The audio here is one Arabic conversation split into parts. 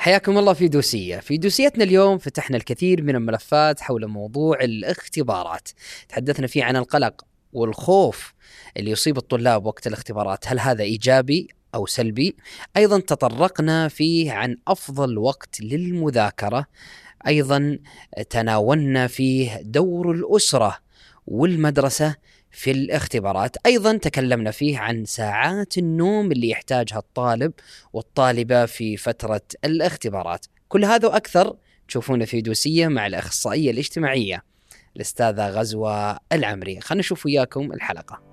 حياكم الله في دوسية. في دوسيتنا اليوم فتحنا الكثير من الملفات حول موضوع الاختبارات. تحدثنا فيه عن القلق والخوف اللي يصيب الطلاب وقت الاختبارات. هل هذا إيجابي أو سلبي؟ أيضا تطرقنا فيه عن أفضل وقت للمذاكرة. أيضا تناولنا فيه دور الأسرة والمدرسة في الاختبارات. أيضا تكلمنا فيه عن ساعات النوم اللي يحتاجها الطالب والطالبة في فترة الاختبارات. كل هذا وأكثر تشوفونه في دوسية مع الأخصائية الاجتماعية الأستاذة غزوة العمري. خلينا نشوف وياكم الحلقة.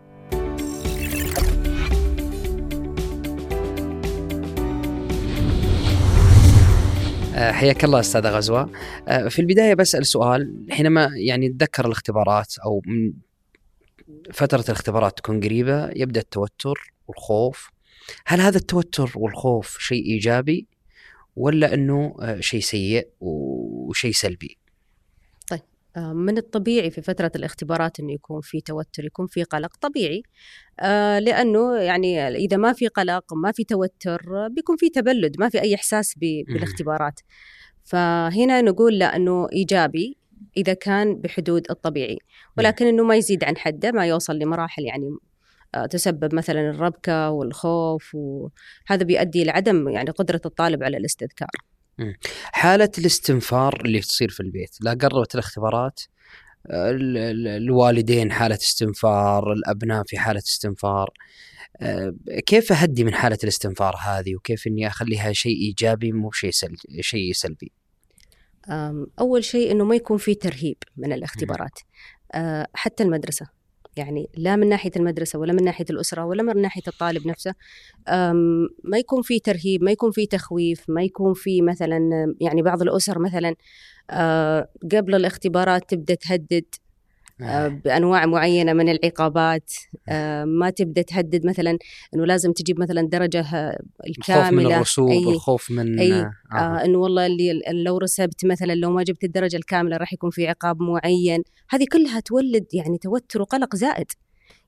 آه، حياك الله أستاذة غزوة. آه، في البداية بسأل سؤال حينما يعني نتذكر الاختبارات أو من فترة الاختبارات تكون قريبة يبدأ التوتر والخوف. هل هذا التوتر والخوف شيء إيجابي ولا إنه آه، شيء سيء وشيء سلبي؟ طيب آه، من الطبيعي في فترة الاختبارات أنه يكون في توتر يكون في قلق طبيعي. آه، لأنه يعني إذا ما في قلق ما في توتر بيكون في تبلد ما في أي إحساس بالاختبارات. فهنا نقول لا أنه إيجابي إذا كان بحدود الطبيعي. ولكن أنه ما يزيد عن حده ما يوصل لمراحل يعني آه، تسبب مثلا الربكة والخوف وهذا بيؤدي لعدم يعني قدرة الطالب على الاستذكار. حالة الاستنفار اللي تصير في البيت لا قربت الاختبارات الوالدين حالة استنفار الأبناء في حالة استنفار آه، كيف أهدي من حالة الاستنفار هذه؟ وكيف أني أخليها شيء إيجابي مو شيء سلبي؟ أول شيء أنه ما يكون في ترهيب من الاختبارات. آه، حتى المدرسة. يعني لا من ناحية المدرسة ولا من ناحية الأسرة ولا من ناحية الطالب نفسه. ما يكون في ترهيب ما يكون في تخويف ما يكون في مثلا يعني بعض الأسر مثلا آه، قبل الاختبارات تبدأ تهدد. بأنواع معينة من العقابات. آه، ما تبدأ تهدد مثلا إنه لازم تجيب مثلا درجة الكامله الخوف من الرسوب أي الخوف من أي آه. آه إنه والله اللي لو رسبت مثلا لو ما جبت الدرجة الكاملة راح يكون في عقاب معين. هذه كلها تولد يعني توتر وقلق زائد.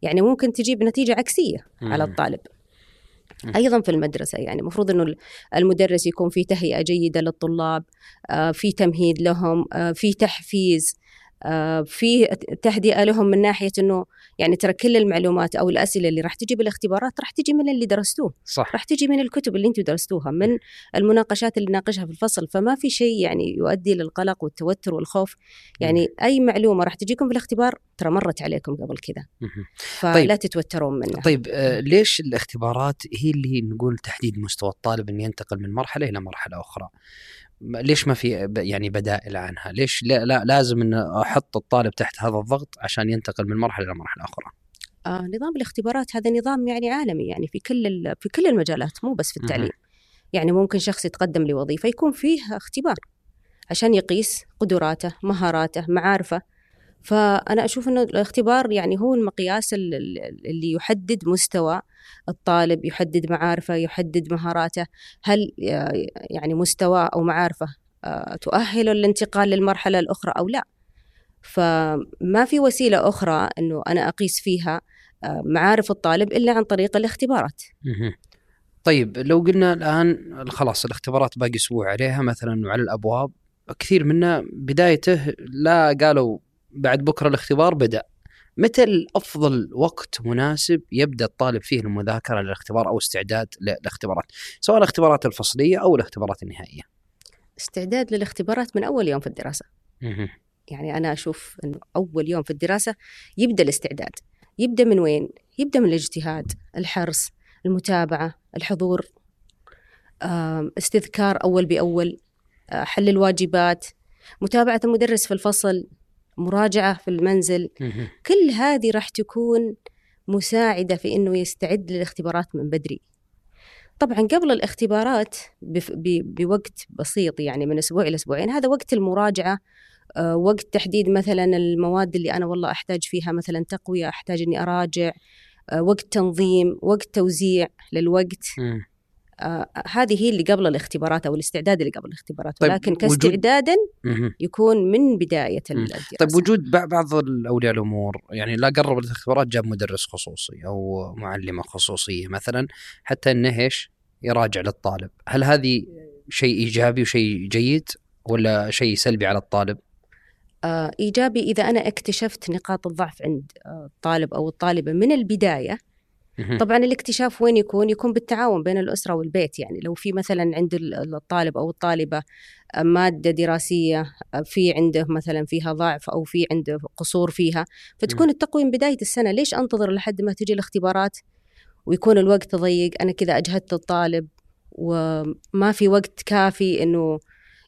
يعني ممكن تجيب نتيجة عكسية مم. على الطالب. أيضا في المدرسة يعني المفروض إنه المدرس يكون في تهيئة جيدة للطلاب في تمهيد لهم في تحفيز آه، في تهدئة لهم من ناحية إنه يعني ترى كل المعلومات أو الأسئلة اللي راح تجي بالاختبارات راح تجي من اللي درستوه. صح. راح تجي من الكتب اللي أنتم درستوها من المناقشات اللي ناقشها في الفصل. فما في شيء يعني يؤدي للقلق والتوتر والخوف. يعني م. أي معلومة راح تجيكم في الاختبار ترى مرت عليكم قبل كذا. فلا طيب. تتوترون منها. طيب آه ليش الاختبارات هي اللي نقول تحديد مستوى الطالب إنه ينتقل من مرحلة إلى مرحلة أخرى؟ ليش ما في يعني بدائل عنها؟ ليش لا, لا لازم إن أحط الطالب تحت هذا الضغط عشان ينتقل من مرحلة إلى مرحلة أخرى؟ آه نظام الاختبارات هذا نظام يعني عالمي يعني في كل في كل المجالات مو بس في التعليم. يعني ممكن شخص يتقدم لوظيفة يكون فيه اختبار عشان يقيس قدراته، مهاراته، معارفه. فأنا أشوف أنه الاختبار يعني هو المقياس اللي يحدد مستوى الطالب يحدد معارفه يحدد مهاراته. هل يعني مستوى أو معارفه آه، تؤهله للانتقال للمرحلة الأخرى أو لا؟ فما في وسيلة أخرى أنه أنا أقيس فيها آه، معارف الطالب إلا عن طريق الاختبارات. طيب لو قلنا الآن خلاص الاختبارات باقي أسبوع عليها مثلا وعلى الأبواب كثير منا بدايته لا قالوا بعد بكرة الاختبار بدأ. متى الافضل وقت مناسب يبدأ الطالب فيه المذاكرة للاختبار أو استعداد للاختبارات سواء الاختبارات الفصلية أو الاختبارات النهائية. استعداد للاختبارات من أول يوم في الدراسة. يعني أنا أشوف انه أول يوم في الدراسة يبدأ الاستعداد. يبدأ من وين؟ يبدأ من الاجتهاد الحرص المتابعة الحضور استذكار أول بأول آه، حل الواجبات متابعة المدرس في الفصل. مراجعة في المنزل. كل هذه راح تكون مساعدة في أنه يستعد للاختبارات من بدري. طبعا قبل الاختبارات بوقت بسيط يعني من أسبوع إلى أسبوعين هذا وقت المراجعة آه، وقت تحديد مثلا المواد اللي أنا والله أحتاج فيها مثلا تقوية أحتاج أني أراجع آه، وقت تنظيم وقت توزيع للوقت. هذه هي اللي قبل الاختبارات أو الاستعداد اللي قبل الاختبارات طيب ولكن كاستعدادا يكون من بداية الدراسة. طيب وجود بعض اولياء الأمور يعني لا قرب الاختبارات جاب مدرس خصوصي أو معلمة خصوصية مثلا حتى إنه إيش؟ يراجع للطالب. هل هذه شيء إيجابي وشيء جيد ولا شيء سلبي على الطالب؟ آه إيجابي إذا أنا اكتشفت نقاط الضعف عند آه، الطالب أو الطالبة من البداية طبعا الاكتشاف وين يكون؟ يكون بالتعاون بين الأسرة والبيت. يعني لو في مثلا عند الطالب أو الطالبة مادة دراسية في عنده مثلا فيها ضعف أو في عنده قصور فيها فتكون التقويم بداية السنة. ليش أنتظر لحد ما تجي الاختبارات؟ ويكون الوقت ضيق. أنا كذا أجهدت الطالب وما في وقت كافي إنه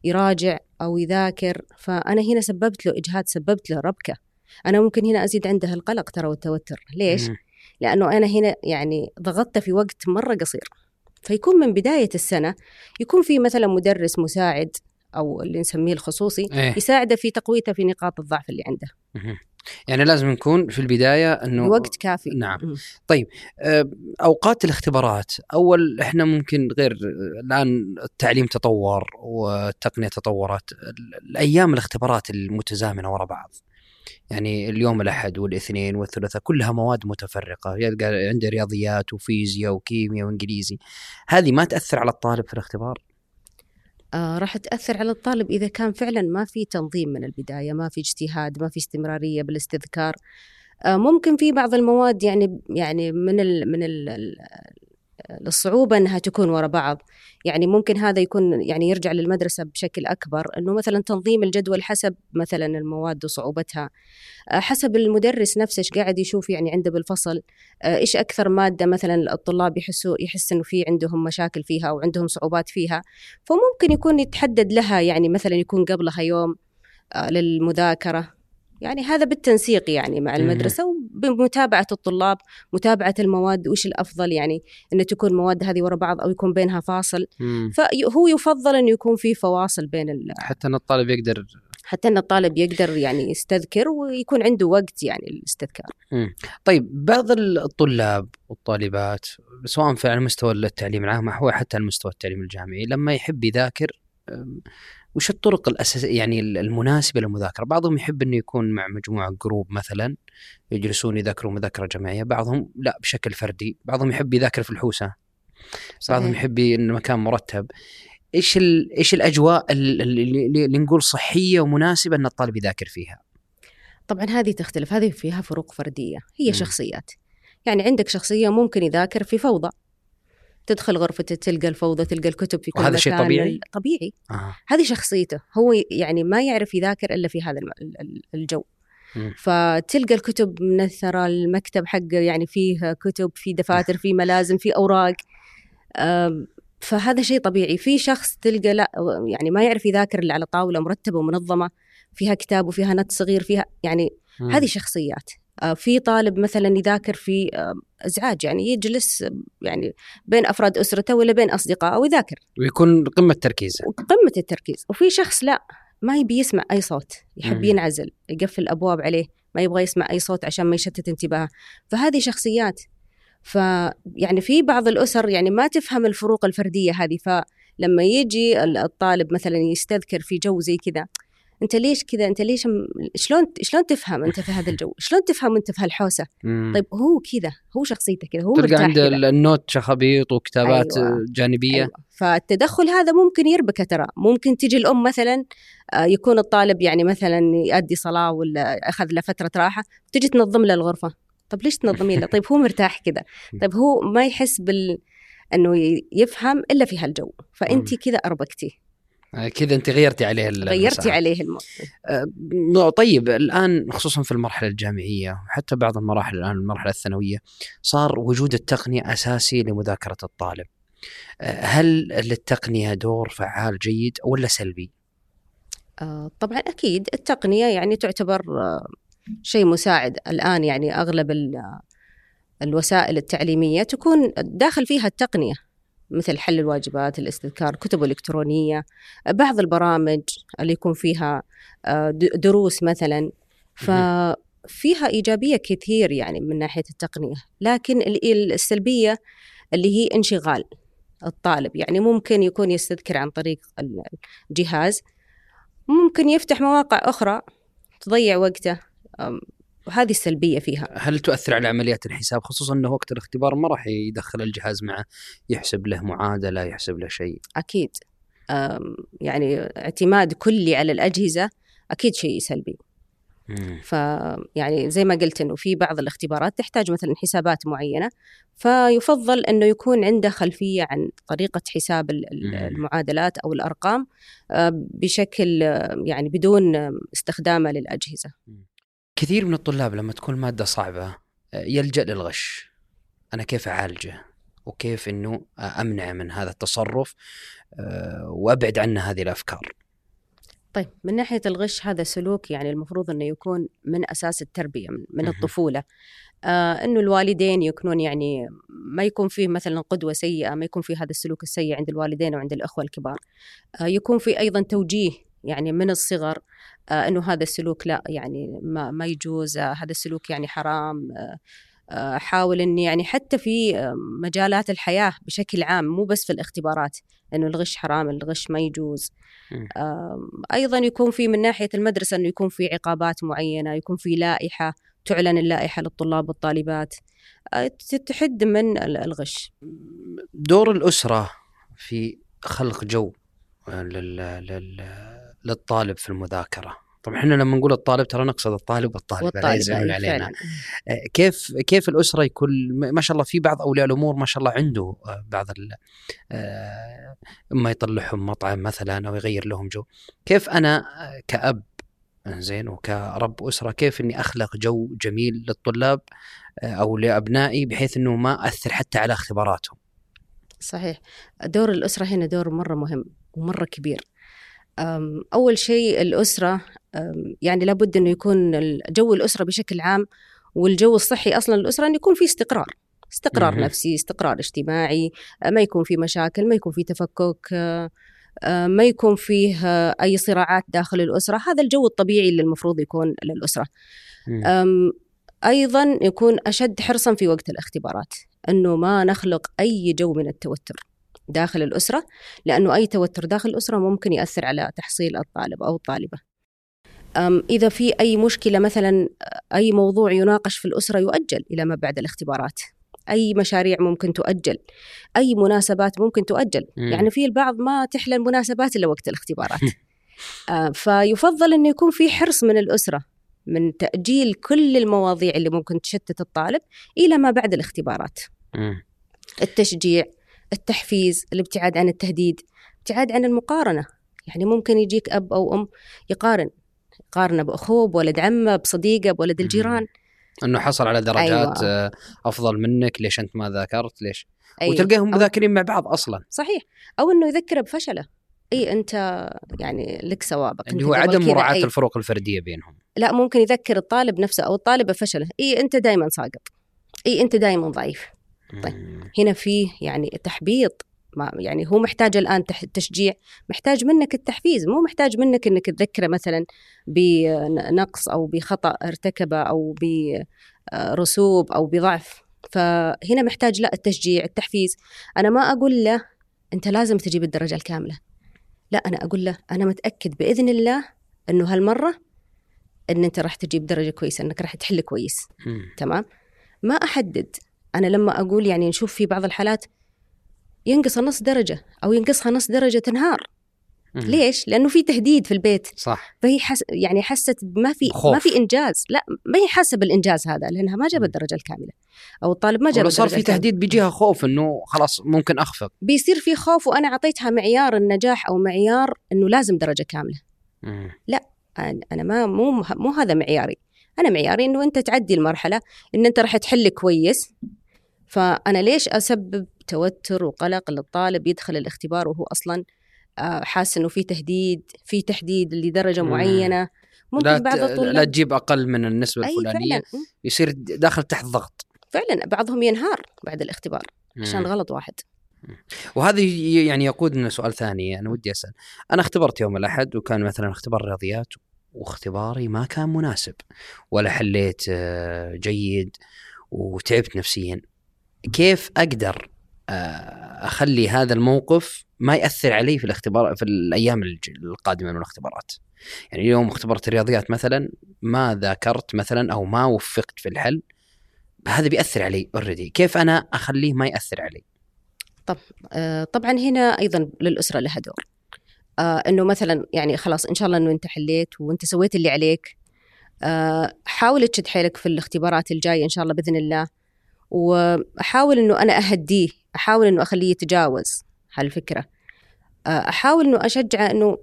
يراجع أو يذاكر. فأنا هنا سببت له إجهاد سببت له ربكة. أنا ممكن هنا أزيد عنده القلق ترى والتوتر. ليش؟ لأنه أنا هنا يعني ضغطت في وقت مرة قصير. فيكون من بداية السنة يكون في مثلا مدرس مساعد أو اللي نسميه الخصوصي إيه؟ يساعده في تقويته في نقاط الضعف اللي عنده. يعني لازم نكون في البداية إنه وقت كافي. نعم. طيب آه، أوقات الاختبارات. أول إحنا ممكن غير الآن التعليم تطور والتقنيه تطورت. الأيام الاختبارات المتزامنة وراء بعض. يعني اليوم الأحد والإثنين والثلاثاء كلها مواد متفرقة. يلقى عنده رياضيات وفيزياء وكيمياء وإنجليزي. هذه ما تأثر على الطالب في الاختبار؟ آه راح تأثر على الطالب إذا كان فعلا ما في تنظيم من البداية ما في اجتهاد ما في استمرارية بالاستذكار. آه ممكن في بعض المواد يعني يعني من ال من ال الصعوبة أنها تكون وراء بعض. يعني ممكن هذا يكون يعني يرجع للمدرسة بشكل أكبر أنه مثلا تنظيم الجدول حسب مثلا المواد وصعوبتها. آه، حسب المدرس نفسه إيش قاعد يشوف يعني عنده بالفصل. آه، إيش أكثر مادة مثلا الطلاب يحسوا يحس إنه في عندهم مشاكل فيها أو عندهم صعوبات فيها. فممكن يكون يتحدد لها يعني مثلا يكون قبلها يوم آه، للمذاكرة. يعني هذا بالتنسيق يعني مع المدرسة وبمتابعة الطلاب متابعة المواد وش الأفضل يعني أن تكون المواد هذه ورا بعض أو يكون بينها فاصل. فهو يفضل أنه يكون في فواصل بين حتى أن الطالب يقدر حتى أن الطالب يقدر يعني يستذكر ويكون عنده وقت يعني للاستذكار. طيب بعض الطلاب والطالبات سواء في على مستوى التعليم العام أو حتى على مستوى التعليم الجامعي لما يحب يذاكر وش الطرق الاساسيه يعني المناسبة للمذاكرة؟ بعضهم يحب إنه يكون مع مجموعة جروب مثلا يجلسون يذاكروا مذاكرة جماعية، بعضهم لا بشكل فردي، بعضهم يحب يذاكر في الحوسة. صحيح. بعضهم يحب إنه مكان مرتب. إيش إيش الأجواء اللي, اللي نقول صحية ومناسبة إن الطالب يذاكر فيها؟ طبعا هذه تختلف، هذه فيها فروق فردية، هي م. شخصيات. يعني عندك شخصية ممكن يذاكر في فوضى تدخل غرفته تلقى الفوضى تلقى الكتب في كل وهذا شيء طبيعي؟ طبيعي. آه. هذه شخصيته. هو يعني ما يعرف يذاكر إلا في هذا الجو. م. فتلقى الكتب منثرة المكتب حقه يعني فيه كتب في دفاتر في ملازم في أوراق. فهذا شيء طبيعي. في شخص تلقى لا يعني ما يعرف يذاكر إلا على طاولة مرتبة ومنظمة فيها كتاب وفيها نت صغير فيها يعني م. هذه شخصيات. في طالب مثلا يذاكر في آه، إزعاج يعني يجلس يعني بين أفراد أسرته ولا بين أصدقائه ويذاكر. ويكون قمة تركيز قمة التركيز. وفي شخص لا ما يبي يسمع أي صوت يحب. ينعزل يقفل الأبواب عليه ما يبغى يسمع أي صوت عشان ما يشتت انتباهه. فهذه شخصيات. فيعني في بعض الأسر يعني ما تفهم الفروق الفردية هذه. فلما يجي الطالب مثلا يستذكر في جو زي كذا أنت ليش كذا؟ أنت ليش م... شلون شلون تفهم أنت في هذا الجو؟ شلون تفهم أنت في هالحوسة. طيب هو كذا هو شخصيته كذا هو تلقى عنده النوت شخبيط وكتابات أيوة. جانبية. أيوة. فالتدخل هذا ممكن يربكه ترى. ممكن تجي الأم مثلا آه، يكون الطالب يعني مثلا يؤدي صلاة ولا أخذ له فترة راحة تجي تنظم له الغرفة. طيب ليش تنظمي له؟ طيب هو مرتاح كذا. طيب هو ما يحس بال إنه يفهم إلا في هالجو. فأنت كذا اربكتي كذا انت غيرتي عليه غيرتي عليه الموضوع آه طيب الآن خصوصا في المرحلة الجامعية وحتى بعض المراحل الآن المرحلة الثانوية صار وجود التقنية أساسي لمذاكرة الطالب. آه هل للتقنية دور فعال جيد ولا سلبي؟ آه طبعا أكيد التقنية يعني تعتبر شيء مساعد. الآن يعني أغلب الوسائل التعليمية تكون داخل فيها التقنية. مثل حل الواجبات الاستذكار كتب إلكترونية بعض البرامج اللي يكون فيها آه، دروس مثلا. ففيها إيجابية كثير يعني من ناحية التقنية. لكن السلبية اللي هي انشغال الطالب. يعني ممكن يكون يستذكر عن طريق الجهاز. ممكن يفتح مواقع أخرى تضيع وقته وهذه السلبية فيها هل تؤثر على عمليات الحساب خصوصا إنه وقت الاختبار ما راح يدخل الجهاز معه يحسب له معادلة يحسب له شيء أكيد يعني اعتماد كلي على الأجهزة أكيد شيء سلبي مم. فيعني زي ما قلت إنه في بعض الاختبارات تحتاج مثلا حسابات معينة فيفضل إنه يكون عنده خلفية عن طريقة حساب. المعادلات أو الأرقام بشكل يعني بدون استخدامه للأجهزة. كثير من الطلاب لما تكون مادة صعبة آه، يلجأ للغش أنا كيف أعالجه وكيف أنه أمنع من هذا التصرف آه، وأبعد عنه هذه الأفكار طيب من ناحية الغش هذا سلوك يعني المفروض إنه يكون من أساس التربية من. الطفولة. آه إنه الوالدين يكونون يعني ما يكون فيه مثلا قدوة سيئة، ما يكون في هذا السلوك السيء عند الوالدين وعند الأخوة الكبار. آه يكون في أيضا توجيه يعني من الصغر آه إنه هذا السلوك لا يعني ما, ما يجوز آه هذا السلوك يعني حرام آه آه، احاول اني يعني حتى في مجالات الحياة بشكل عام مو بس في الاختبارات إنه الغش حرام الغش ما يجوز. أيضا يكون في من ناحية المدرسة إنه يكون في عقابات معينة يكون في لائحة تعلن اللائحة للطلاب والطالبات. آه، تحد من ال- الغش. دور الأسرة في خلق جو لل... لل... للطالب في المذاكرة. طبعا إحنا لما نقول الطالب ترى نقصد الطالب والطالب يزعلون أي علينا. فعلا آه، كيف كيف الأسرة يكون ما شاء الله في بعض أولياء الأمور ما شاء الله عنده آه، بعض ال آه، إما يطلعهم مطعم مثلا أو يغير لهم جو. كيف أنا كأب زين وكرب أسرة كيف إني أخلق جو جميل للطلاب أو لأبنائي بحيث إنه ما أثر حتى على اختباراتهم؟ صحيح. دور الأسرة هنا دور مرة مهم ومرة كبير. أم، أول شيء الأسرة أم، يعني لابد إنه يكون جو الأسرة بشكل عام والجو الصحي أصلا للاسره انه يكون في استقرار استقرار. نفسي استقرار اجتماعي ما يكون في مشاكل ما يكون في تفكك ما يكون فيه أي صراعات داخل الأسرة هذا الجو الطبيعي اللي المفروض يكون. أم، أيضا يكون أشد حرصا في وقت الاختبارات إنه ما نخلق أي جو من التوتر داخل الأسرة لأنه أي توتر داخل الأسرة ممكن يأثر على تحصيل الطالب أو الطالبة. أم، إذا في أي مشكلة مثلا أي موضوع يناقش في الأسرة يؤجل إلى ما بعد الاختبارات. أي مشاريع ممكن تؤجل. أي مناسبات ممكن تؤجل. مم. يعني في البعض ما تحلى المناسبات إلا وقت الاختبارات. فيفضل انه يكون في حرص من الأسرة من تأجيل كل المواضيع اللي ممكن تشتت الطالب إلى ما بعد الاختبارات. مم. التشجيع التحفيز الابتعاد عن التهديد ابتعاد عن المقارنة. يعني ممكن يجيك أب أو أم يقارن يقارنه بأخوه بولد عمه بصديقه بولد الجيران. أنه حصل على درجات أيوة. آه، أفضل منك ليش أنت ما ذاكرت؟ ليش؟ أيوة. وتلقاهم أو- مذاكرين مع بعض أصلا. صحيح. أو إنه يذكره بفشله. إي أنت يعني لك ثوابك. اللي هو عدم مراعاة أي. الفروق الفردية بينهم. لا ممكن يذكر الطالب نفسه أو الطالبة فشله. إي أنت دائما ساقط إي أنت دائما ضعيف. طيب. هنا فيه يعني تحبيط ما يعني هو محتاج الآن تشجيع محتاج منك التحفيز مو محتاج منك إنك تذكره مثلا بنقص أو بخطأ ارتكبه أو برسوب أو بضعف. فهنا محتاج لا التشجيع التحفيز. أنا ما أقول له أنت لازم تجيب الدرجة الكاملة. لا أنا أقول له أنا متأكد بإذن الله إنه هالمرة إن أنت راح تجيب درجة كويسة إنك راح تحل كويس. تمام؟ ما أحدد أنا لما أقول يعني نشوف في بعض الحالات ينقص نص درجة أو ينقصها نص درجة تنهار. مم. ليش؟ لأنه في تهديد في البيت. صح. فهي حس يعني حست ما في بخوف. ما في إنجاز. لا ما هي حاسة بالإنجاز هذا لأنها ما جابت الدرجه الكاملة أو الطالب ما جاب صار الدرجة في الكاملة. تهديد بيجيها خوف إنه خلاص ممكن أخفق. بيصير في خوف وأنا أعطيتها معيار النجاح أو معيار إنه لازم درجة كاملة. مم. أنا أنا ما مو مو هذا معياري. أنا معياري إنه أنت تعدي المرحلة إن أنت راح تحل كويس. فأنا ليش أسبب توتر وقلق للطالب يدخل الاختبار وهو أصلا آه، حاسس إنه في تهديد في تحديد لدرجة. معينة ممكن لا بعض. الطلاب لا تجيب أقل من فعلا مم. يصير داخل تحت ضغط فعلا بعضهم ينهار بعد الاختبار عشان. غلط واحد وهذا يعني يقودنا لسؤال ثاني أنا ودي أسأل أنا اختبرت يوم الأحد وكان مثلا اختبار رياضيات واختباري ما كان مناسب ولا حليت آه، جيد وتعبت نفسيا كيف أقدر آه، أخلي هذا الموقف ما يأثر علي في الاختبار في الأيام القادمة من الاختبارات. يعني اليوم اختبرت الرياضيات مثلا ما ذاكرت مثلا أو ما وفقت في الحل هذا بيأثر علي already كيف أنا أخليه ما يأثر علي؟ آه، طبعا هنا أيضا للأسرة لها دور. آه إنه مثلا يعني خلاص إن شاء الله إنه أنت حليت وأنت سويت اللي عليك. حاول تشد حيلك في الاختبارات الجاية إن شاء الله بإذن الله. وأحاول إنه أنا أهديه أحاول إنه أخليه يتجاوز هالفكرة. آه أحاول إنه اشجعه إنه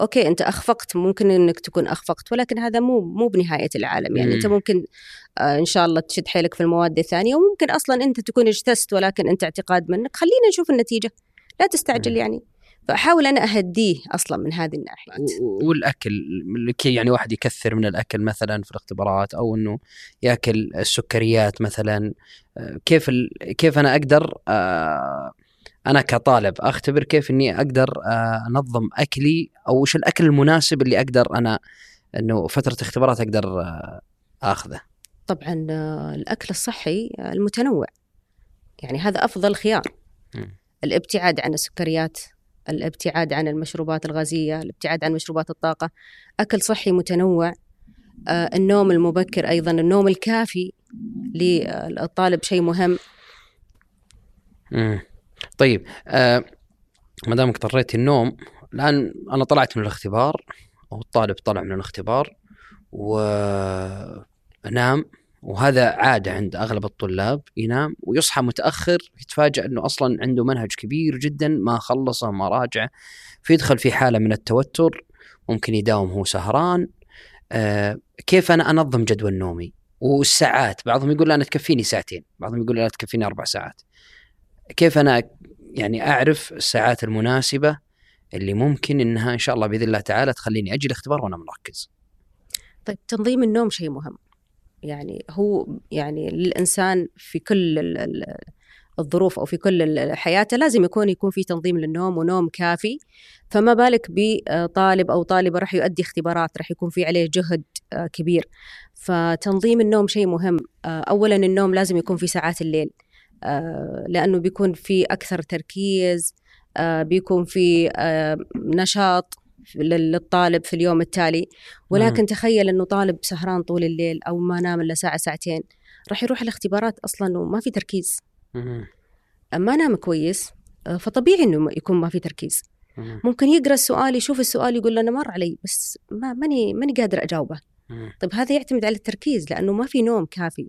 okay أنت أخفقت ممكن إنك تكون أخفقت ولكن هذا مو مو بنهاية العالم. يعني أنت ممكن آه إن شاء الله تشد حيلك في المواد الثانية وممكن أصلا أنت تكون اجتزت ولكن أنت اعتقاد منك. خلينا نشوف النتيجة. لا تستعجل يعني. فأحاول أنا أهديه أصلا من هذه الناحية. والأكل كي يعني واحد يكثر من الأكل مثلا في الاختبارات أو إنه يأكل السكريات مثلا. آه، كيف ال... كيف أنا أقدر آه أنا كطالب أختبر كيف إني أقدر آه، أنظم أكلي أو وش الأكل المناسب اللي أقدر أنا إنه فترة اختبارات أقدر آه، آخذه. طبعا الأكل الصحي المتنوع. يعني هذا أفضل خيار. م. الابتعاد عن السكريات. الابتعاد عن المشروبات الغازية الابتعاد عن مشروبات الطاقة. أكل صحي متنوع. النوم المبكر أيضا النوم الكافي للطالب شيء مهم. طيب آه ما دامك اضطريت النوم الآن أنا طلعت من الاختبار أو الطالب طلع من الاختبار ونام وهذا عادة عند أغلب الطلاب ينام ويصحى متأخر يتفاجأ إنه أصلا عنده منهج كبير جدا ما خلصه ما راجعه فيدخل في حالة من التوتر ممكن يداوم هو سهران آه كيف أنا أنظم جدول نومي والساعات بعضهم يقول أنا تكفيني ساعتين بعضهم يقول أنا تكفيني أربع ساعات كيف أنا يعني أعرف الساعات المناسبة اللي ممكن إنها إن شاء الله بإذن الله تعالى تخليني أجي الاختبار وأنا مركز. طيب تنظيم النوم شيء مهم. يعني هو يعني للإنسان في كل الظروف أو في كل حياته لازم يكون يكون في تنظيم للنوم ونوم كافي. فما بالك بطالب أو طالبة راح يؤدي اختبارات راح يكون في عليه جهد آه، كبير. فتنظيم النوم شيء مهم. آه، اولا النوم لازم يكون في ساعات الليل. آه، لأنه بيكون في أكثر تركيز. آه، بيكون في آه، نشاط. للطالب في اليوم التالي. ولكن تخيل إنه طالب سهران طول الليل أو ما نام إلا ساعة ساعتين راح يروح الاختبارات أصلا وما في تركيز. ما نام كويس فطبيعي إنه يكون ما في تركيز. ممكن يقرأ السؤال يشوف السؤال يقول أنا مر علي بس ما ماني ماني قادر أجاوبه. طيب هذا يعتمد على التركيز لأنه ما في نوم كافي.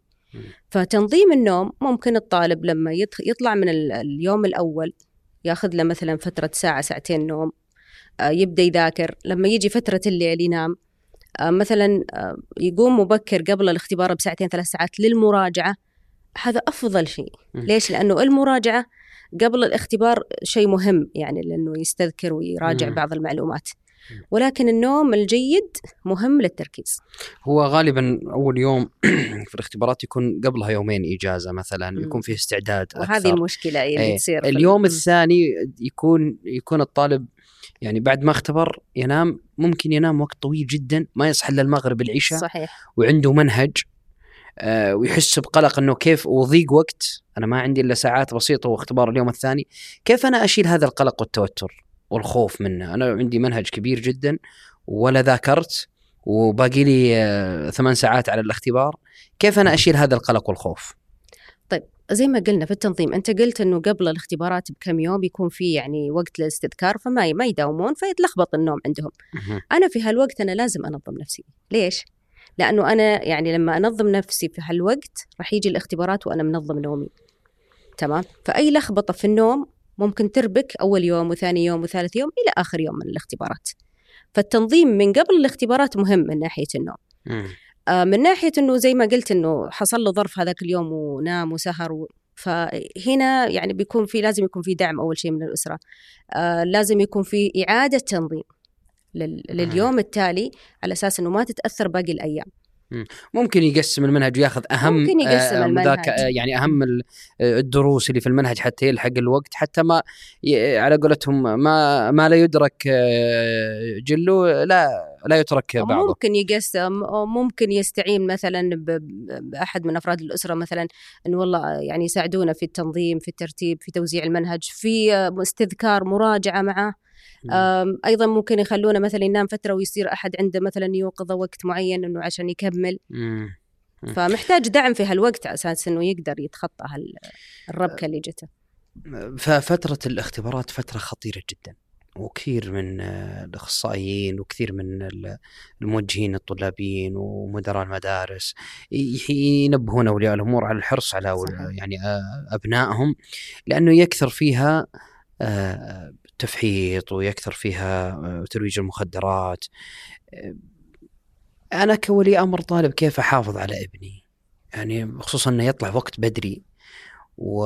فتنظيم النوم ممكن الطالب لما يطلع من اليوم الأول ياخذ له مثلا فترة ساعة ساعتين نوم آه، يبدأ يذاكر. لما يجي فترة الليل ينام آه، مثلا آه، يقوم مبكر قبل الاختبار بساعتين ثلاث ساعات للمراجعة. هذا أفضل شيء. ليش؟ لأنه المراجعة قبل الاختبار شيء مهم يعني لأنه يستذكر ويراجع بعض المعلومات. ولكن النوم الجيد مهم للتركيز. هو غالبا أول يوم في الاختبارات يكون قبلها يومين إجازة مثلا يكون فيه استعداد أكثر. وهذه المشكلة اللي إيه. تصير اليوم الثاني يكون يكون الطالب يعني بعد ما اختبر ينام ممكن ينام وقت طويل جدا ما يصحى إلا المغرب العشاء صحيح. وعنده منهج آه ويحس بقلق إنه كيف وضيق وقت. أنا ما عندي إلا ساعات بسيطة واختبار اليوم الثاني. كيف أنا أشيل هذا القلق والتوتر والخوف منه؟ أنا عندي منهج كبير جدا ولا ذاكرت وباقي لي آه، ثمان ساعات على الاختبار. كيف أنا أشيل هذا القلق والخوف؟ زي ما قلنا في التنظيم أنت قلت إنه قبل الاختبارات بكم يوم يكون في يعني وقت للاستذكار فما ما يداومون فيتلخبط النوم عندهم. أنا في هالوقت أنا لازم أنظم نفسي. ليش؟ لأنه أنا يعني لما أنظم نفسي في هالوقت راح يجي الاختبارات وأنا منظم نومي. تمام؟ فأي لخبطة في النوم ممكن تربك أول يوم وثاني يوم وثالث يوم إلى آخر يوم من الاختبارات. فالتنظيم من قبل الاختبارات مهم من ناحية النوم. من ناحية أنه زي ما قلت أنه حصل له ظرف هذاك اليوم ونام وسهر و... فهنا يعني بيكون في لازم يكون في دعم أول شيء من الأسرة. آه لازم يكون في إعادة تنظيم لل... لليوم التالي على أساس أنه ما تتأثر باقي الأيام. ممكن يقسم المنهج وياخذ أهم ممكن يقسم آه المنهج. يعني أهم الدروس اللي في المنهج حتى يلحق الوقت حتى ما على قولتهم ما ما لا يدرك آه، جله لا لا يترك بعضه. ممكن يقسم ممكن يستعين مثلا بأحد من أفراد الأسرة مثلا إنه والله يعني يساعدونا في التنظيم في الترتيب في توزيع المنهج في استذكار مراجعة معه. أيضا ممكن يخلونه مثلا ينام فترة ويصير أحد عنده مثلا يوقظه وقت معين إنه عشان يكمل. فمحتاج دعم في هالوقت على أساس إنه يقدر يتخطى هالربكه اللي جته. ففتره الاختبارات فترة خطيرة جدا وكثير من آه، الأخصائيين وكثير من ال- الموجهين الطلابيين ومدراء المدارس ينبهون أولياء الأمور على الحرص على. يعني آه، أبنائهم لأنه يكثر فيها آه، تفحيط ويكثر فيها آه، ترويج المخدرات. آه، أنا كولي أمر طالب كيف أحافظ على ابني؟ يعني خصوصا إنه يطلع وقت بدري و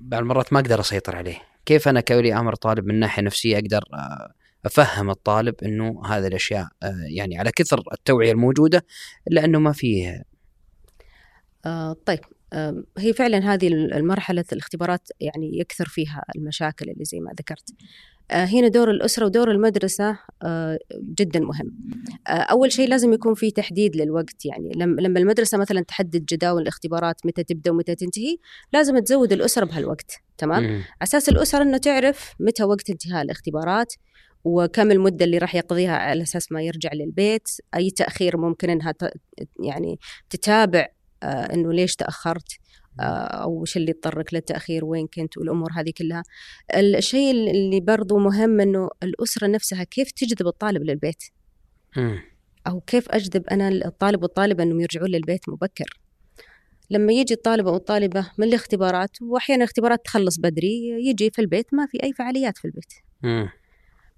بعض المرات ما أقدر أسيطر عليه. كيف أنا كولي أمر طالب من ناحية نفسية أقدر آه، أفهم الطالب إنه هذه الأشياء يعني على كثر التوعية الموجودة إلا إنه ما فيه طيب. هي فعلا هذه المرحلة الاختبارات يعني يكثر فيها المشاكل اللي زي ما ذكرت. آه هنا دور الأسرة ودور المدرسة آه جدا مهم. آه أول شيء لازم يكون في تحديد للوقت. يعني لما المدرسة مثلا تحدد جداول الاختبارات متى تبدأ ومتى تنتهي لازم تزود الأسرة بهالوقت. تمام. أساس الأسرة أنه تعرف متى وقت انتهاء الاختبارات وكم المدة اللي راح يقضيها على أساس ما يرجع للبيت. أي تأخير ممكن أنها ت- يعني تتابع آه أنه ليش تأخرت؟ آه أو وش اللي اضطرك للتأخير؟ وين كنت؟ والأمور هذه كلها. الشيء اللي برضو مهم أنه الأسرة نفسها كيف تجذب الطالب للبيت. أو كيف أجذب أنا الطالب والطالبة أنهم يرجعون للبيت مبكر؟ لما يجي الطالب أو الطالبة من الاختبارات وأحيانا الاختبارات تخلص بدري يجي في البيت ما في أي فعاليات في البيت.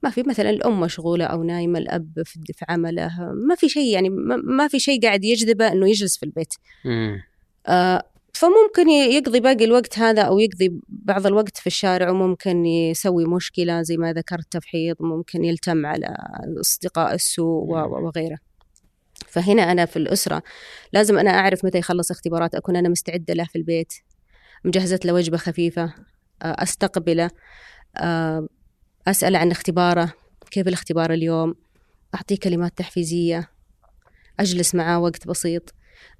ما في مثلا الأم مشغولة أو نايمة الأب في في عمله ما في شيء يعني ما في شيء قاعد يجذبه إنه يجلس في البيت. آه فممكن يقضي باقي الوقت هذا أو يقضي بعض الوقت في الشارع وممكن يسوي مشكلة زي ما ذكرت تفحيط ممكن يلتم على أصدقاء السوء وغيره. فهنا أنا في الأسرة لازم أنا أعرف متى يخلص اختبارات أكون أنا مستعدة له في البيت مجهزة له وجبة خفيفة آه، أستقبله آه، أسأل عن اختباره كيف الاختبار اليوم؟ أعطيه كلمات تحفيزية. أجلس معاه وقت بسيط.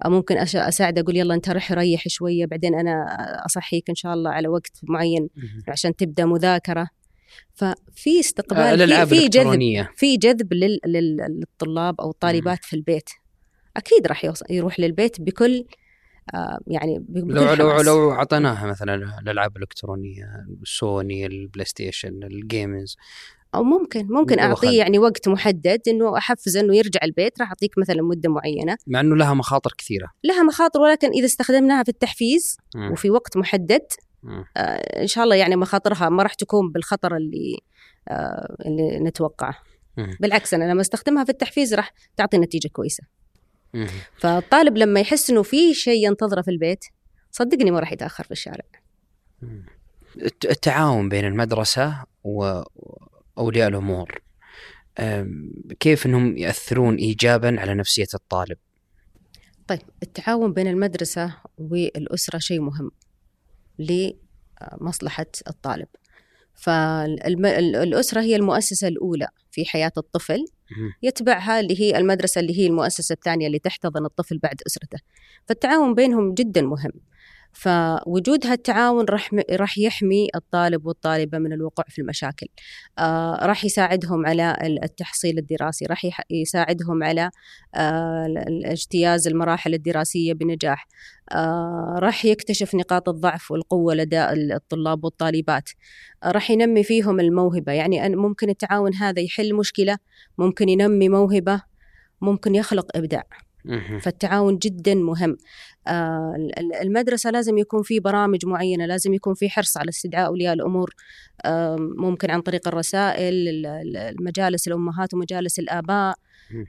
أو ممكن أساعده أقول يلا أنت رح ريح شوية بعدين أنا أصحيك إن شاء الله على وقت معين. عشان تبدأ مذاكرة. ففي آه، استقبال في, جذب في جذب لل- لل- للطلاب أو الطالبات في البيت. أكيد راح يروح للبيت بكل يعني ب- بكل لو لو. لو أعطيناها مثلا الألعاب الإلكترونية Sony ال PlayStation ال games أو ممكن ممكن أعطيه يعني وقت محدد إنه أحفزه إنه يرجع البيت راح أعطيك مثلا مدة معينة مع إنه لها مخاطر كثيرة لها مخاطر ولكن إذا استخدمناها في التحفيز مم. وفي وقت محدد. آه إن شاء الله يعني مخاطرها ما راح تكون بالخطر اللي آه اللي نتوقعه. بالعكس أنا لما أستخدمها في التحفيز راح تعطي نتيجة كويسة. فالطالب لما يحس إنه في شيء ينتظره في البيت صدقني ما راح يتأخر في الشارع. التعاون بين المدرسة وأولياء الأمور. كيف إنهم يأثرون ايجابا على نفسية الطالب؟ طيب التعاون بين المدرسة والأسرة شيء مهم لمصلحة الطالب. فالأسرة هي المؤسسة الأولى في حياة الطفل. يتبعها اللي هي المدرسة اللي هي المؤسسة الثانية اللي تحتضن الطفل بعد أسرته. فالتعاون بينهم جدا مهم. فوجود هالتعاون راح راح يحمي الطالب والطالبة من الوقوع في المشاكل. آه راح يساعدهم على التحصيل الدراسي راح يساعدهم على آه اجتياز المراحل الدراسية بنجاح. آه راح يكتشف نقاط الضعف والقوة لدى الطلاب والطالبات. راح ينمي فيهم الموهبة. يعني ممكن التعاون هذا يحل مشكلة ممكن ينمي موهبة ممكن يخلق إبداع. مم. فالتعاون جدا مهم. آه، ال- المدرسة لازم يكون في برامج معينة لازم يكون في حرص على استدعاء أولياء الأمور. آه، ممكن عن طريق الرسائل ال- ال- المجالس الأمهات ومجالس الآباء.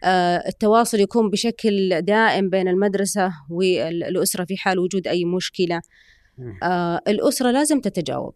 آه، التواصل يكون بشكل دائم بين المدرسة والأسرة في حال وجود أي مشكلة. آه، الأسرة لازم تتجاوب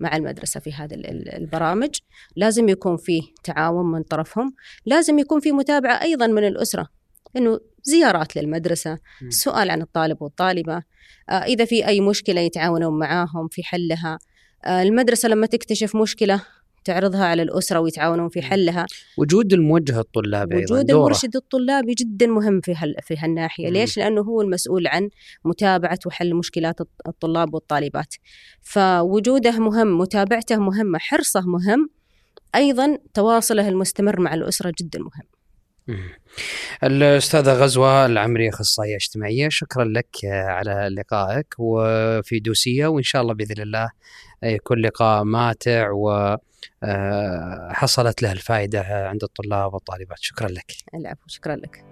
مع المدرسة في هذه ال- ال- البرامج. لازم يكون في تعاون من طرفهم. لازم يكون في متابعة أيضا من الأسرة إنه زيارات للمدرسة. سؤال عن الطالب والطالبة آه، إذا في أي مشكلة يتعاونون معاهم في حلها آه، المدرسة لما تكتشف مشكلة تعرضها على الأسرة ويتعاونون في حلها وجود الموجه الطلابي وجود. المرشد الطلابي جدا مهم في هال في هالناحية، مم. ليش؟ لأنه هو المسؤول عن متابعة وحل مشكلات الط- الطلاب والطالبات. فوجوده مهم، متابعته مهمة، حرصه مهم، أيضا تواصله المستمر مع الأسرة جدا مهم. الأستاذة غزوة العمري أخصائية اجتماعية شكرا لك على لقائك وفي دوسية وإن شاء الله بإذن الله يكون لقاء ماتع وحصلت له الفائدة عند الطلاب والطالبات. شكرا لك. العفو شكرا لك.